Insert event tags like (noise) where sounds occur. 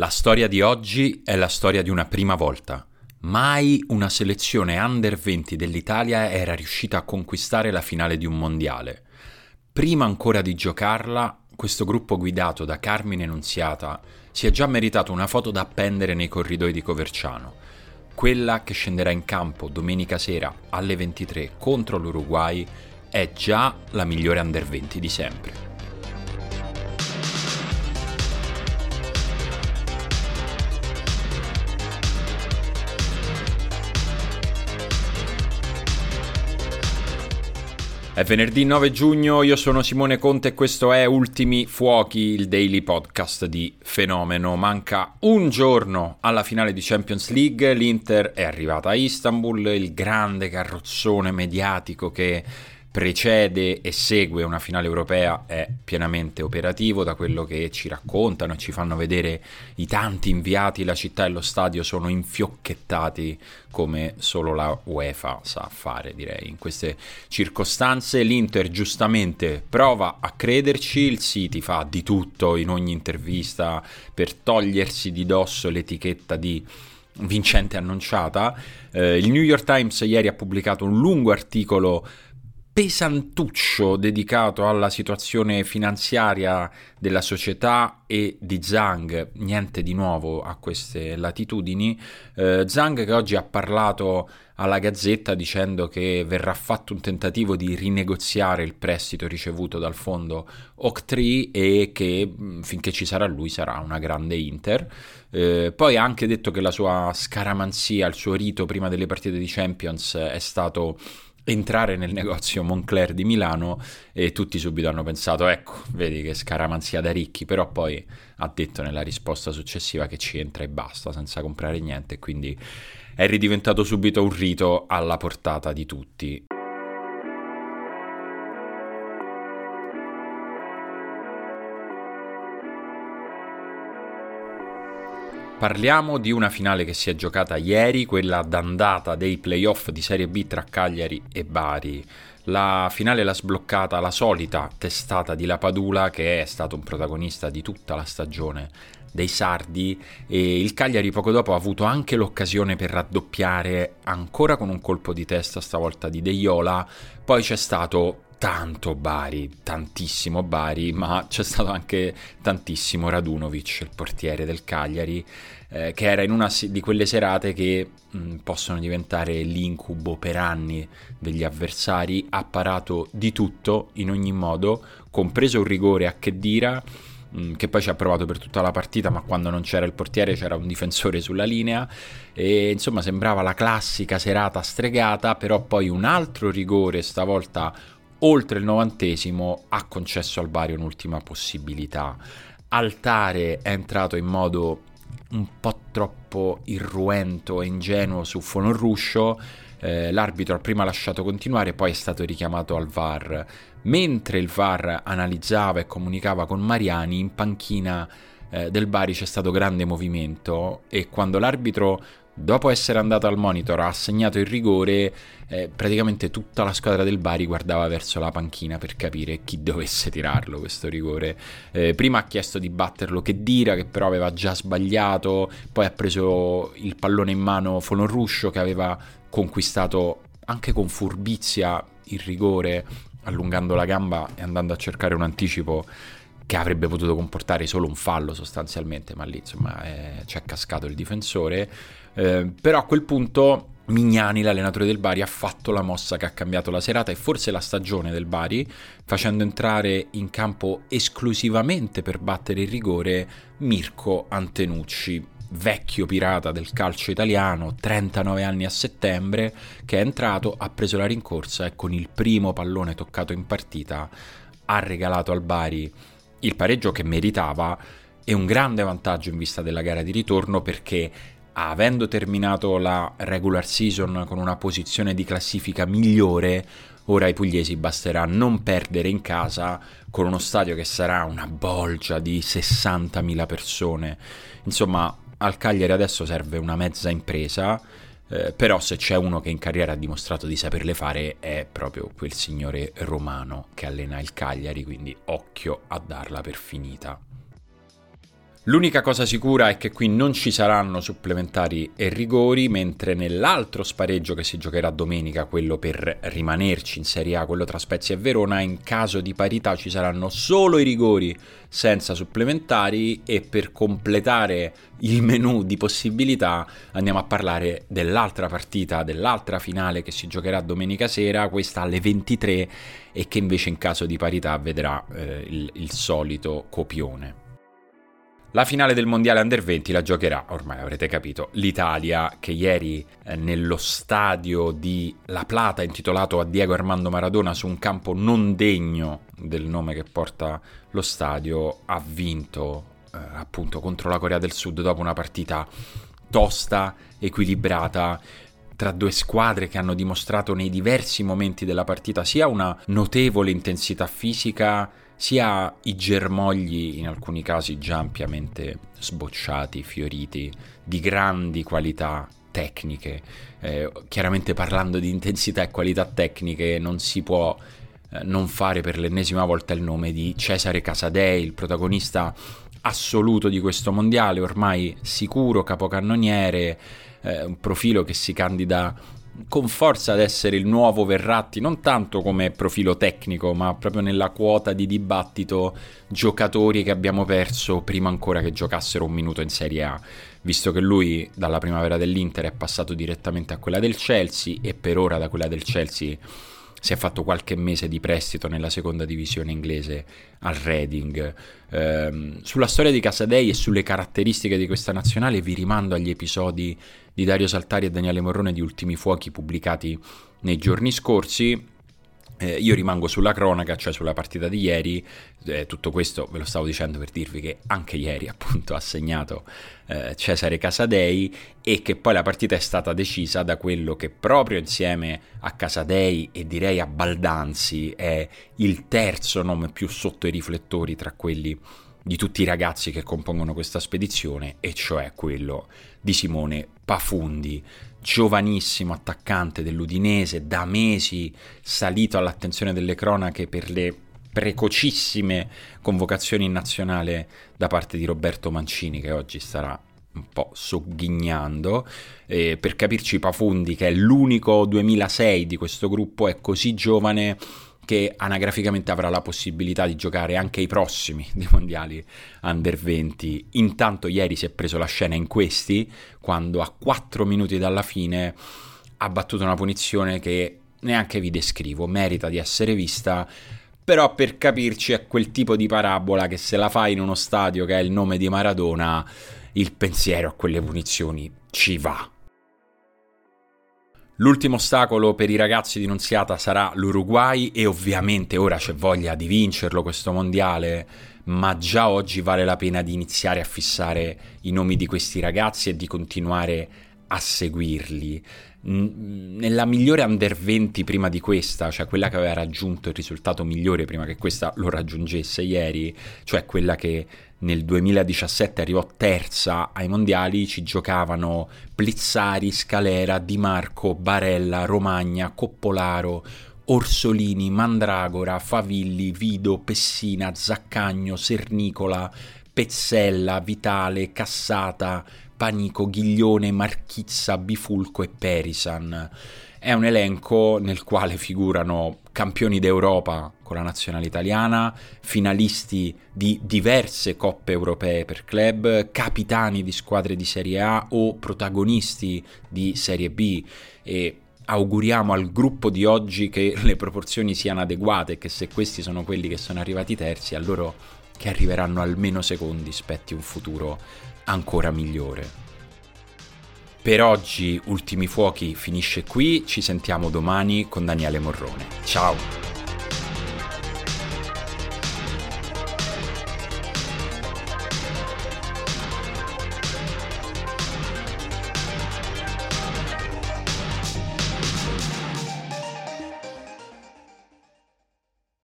La storia di oggi è la storia di una prima volta. Mai una selezione under 20 dell'Italia era riuscita a conquistare la finale di un mondiale. Prima ancora di giocarla, questo gruppo guidato da Carmine Nunziata si è già meritato una foto da appendere nei corridoi di Coverciano. Quella che scenderà in campo domenica sera alle 23 contro l'Uruguay è già la migliore under 20 di sempre. È venerdì 9 giugno, io sono Simone Conte e questo è Ultimi Fuochi, il daily podcast di Fenomeno. Manca un giorno alla finale di Champions League, l'Inter è arrivata a Istanbul, il grande carrozzone mediatico che precede e segue una finale europea è pienamente operativo da quello che ci raccontano e ci fanno vedere i tanti inviati, la città e lo stadio sono infiocchettati come solo la UEFA sa fare direi in queste circostanze. l'Inter giustamente prova a crederci il City fa di tutto in ogni intervista per togliersi di dosso l'etichetta di vincente annunciata. Eh, il New York Times ieri ha pubblicato un lungo articolo pesantuccio dedicato alla situazione finanziaria della società e di Zhang, niente di nuovo a queste latitudini. Eh, Zhang che oggi ha parlato alla Gazzetta dicendo che verrà fatto un tentativo di rinegoziare il prestito ricevuto dal fondo Octree e che mm, finché ci sarà lui sarà una grande Inter. Eh, poi ha anche detto che la sua scaramanzia, il suo rito prima delle partite di Champions è stato entrare nel negozio Moncler di Milano e tutti subito hanno pensato ecco, vedi che scaramanzia da ricchi, però poi ha detto nella risposta successiva che ci entra e basta senza comprare niente, quindi è ridiventato subito un rito alla portata di tutti. Parliamo di una finale che si è giocata ieri, quella d'andata dei playoff di Serie B tra Cagliari e Bari. La finale l'ha sbloccata la solita testata di Lapadula che è stato un protagonista di tutta la stagione dei Sardi e il Cagliari poco dopo ha avuto anche l'occasione per raddoppiare ancora con un colpo di testa stavolta di Deiola, poi c'è stato tanto Bari, tantissimo Bari, ma c'è stato anche tantissimo Radunovic, il portiere del Cagliari, eh, che era in una di quelle serate che mh, possono diventare l'incubo per anni degli avversari, ha parato di tutto in ogni modo, compreso un rigore a Chedira, che poi ci ha provato per tutta la partita, ma quando non c'era il portiere c'era un difensore sulla linea. E insomma sembrava la classica serata stregata, però poi un altro rigore stavolta oltre il novantesimo ha concesso al Bari un'ultima possibilità. Altare è entrato in modo un po' troppo irruento e ingenuo su Fonoruscio, eh, l'arbitro ha prima lasciato continuare, poi è stato richiamato al VAR. Mentre il VAR analizzava e comunicava con Mariani, in panchina eh, del Bari c'è stato grande movimento e quando l'arbitro dopo essere andato al monitor, ha assegnato il rigore, eh, praticamente tutta la squadra del Bari guardava verso la panchina per capire chi dovesse tirarlo questo rigore. Eh, prima ha chiesto di batterlo che Dira, che però aveva già sbagliato, poi ha preso il pallone in mano Fonoruscio che aveva conquistato anche con furbizia il rigore, allungando la gamba e andando a cercare un anticipo che avrebbe potuto comportare solo un fallo sostanzialmente, ma lì insomma eh, c'è cascato il difensore. Eh, però a quel punto Mignani, l'allenatore del Bari, ha fatto la mossa che ha cambiato la serata e forse la stagione del Bari, facendo entrare in campo esclusivamente per battere il rigore Mirko Antenucci, vecchio pirata del calcio italiano, 39 anni a settembre, che è entrato, ha preso la rincorsa e con il primo pallone toccato in partita ha regalato al Bari il pareggio che meritava e un grande vantaggio in vista della gara di ritorno perché avendo terminato la regular season con una posizione di classifica migliore, ora ai pugliesi basterà non perdere in casa con uno stadio che sarà una bolgia di 60.000 persone. Insomma, al Cagliari adesso serve una mezza impresa, eh, però se c'è uno che in carriera ha dimostrato di saperle fare è proprio quel signore romano che allena il Cagliari, quindi occhio a darla per finita. L'unica cosa sicura è che qui non ci saranno supplementari e rigori, mentre nell'altro spareggio che si giocherà domenica, quello per rimanerci in Serie A, quello tra Spezia e Verona, in caso di parità ci saranno solo i rigori senza supplementari e per completare il menu di possibilità andiamo a parlare dell'altra partita, dell'altra finale che si giocherà domenica sera, questa alle 23 e che invece in caso di parità vedrà eh, il, il solito copione. La finale del mondiale under 20 la giocherà, ormai avrete capito, l'Italia che ieri eh, nello stadio di La Plata intitolato a Diego Armando Maradona su un campo non degno del nome che porta lo stadio ha vinto eh, appunto contro la Corea del Sud dopo una partita tosta, equilibrata, tra due squadre che hanno dimostrato nei diversi momenti della partita sia una notevole intensità fisica sia i germogli, in alcuni casi già ampiamente sbocciati, fioriti, di grandi qualità tecniche. Eh, chiaramente parlando di intensità e qualità tecniche non si può eh, non fare per l'ennesima volta il nome di Cesare Casadei, il protagonista assoluto di questo mondiale, ormai sicuro capocannoniere, eh, un profilo che si candida con forza ad essere il nuovo Verratti, non tanto come profilo tecnico, ma proprio nella quota di dibattito giocatori che abbiamo perso prima ancora che giocassero un minuto in Serie A, visto che lui dalla primavera dell'Inter è passato direttamente a quella del Chelsea e per ora da quella del Chelsea si è fatto qualche mese di prestito nella seconda divisione inglese al Reading. Eh, sulla storia di Casadei e sulle caratteristiche di questa nazionale vi rimando agli episodi di Dario Saltari e Daniele Morrone di Ultimi Fuochi pubblicati nei giorni scorsi. Eh, io rimango sulla cronaca, cioè sulla partita di ieri, eh, tutto questo ve lo stavo dicendo per dirvi che anche ieri (laughs) appunto ha segnato eh, Cesare Casadei e che poi la partita è stata decisa da quello che proprio insieme a Casadei e direi a Baldanzi è il terzo nome più sotto i riflettori tra quelli di tutti i ragazzi che compongono questa spedizione, e cioè quello di Simone Pafundi, giovanissimo attaccante dell'Udinese, da mesi salito all'attenzione delle cronache per le precocissime convocazioni in nazionale da parte di Roberto Mancini, che oggi starà un po' sogghignando. Eh, per capirci, Pafundi, che è l'unico 2006 di questo gruppo, è così giovane che anagraficamente avrà la possibilità di giocare anche i prossimi (laughs) dei mondiali under 20. Intanto ieri si è preso la scena in questi, quando a 4 minuti dalla fine ha battuto una punizione che neanche vi descrivo, merita di essere vista, però per capirci è quel tipo di parabola che se la fai in uno stadio che è il nome di Maradona, il pensiero a quelle punizioni ci va. L'ultimo ostacolo per i ragazzi di Nunziata sarà l'Uruguay e ovviamente ora c'è voglia di vincerlo questo mondiale, ma già oggi vale la pena di iniziare a fissare i nomi di questi ragazzi e di continuare a seguirli. Nella migliore under 20 prima di questa, cioè quella che aveva raggiunto il risultato migliore prima che questa lo raggiungesse ieri, cioè quella che nel 2017 arrivò terza ai mondiali, ci giocavano Blizzari, Scalera, Di Marco, Barella, Romagna, Coppolaro, Orsolini, Mandragora, Favilli, Vido, Pessina, Zaccagno, Sernicola, Pezzella, Vitale, Cassata, Panico, Ghiglione, Marchizza, Bifulco e Perisan. È un elenco nel quale figurano campioni d'Europa con la nazionale italiana, finalisti di diverse coppe europee per club, capitani di squadre di Serie A o protagonisti di Serie B e auguriamo al gruppo di oggi che le proporzioni siano adeguate e che se questi sono quelli che sono arrivati terzi, a loro che arriveranno almeno secondi spetti un futuro ancora migliore. Per oggi Ultimi Fuochi finisce qui, ci sentiamo domani con Daniele Morrone. Ciao!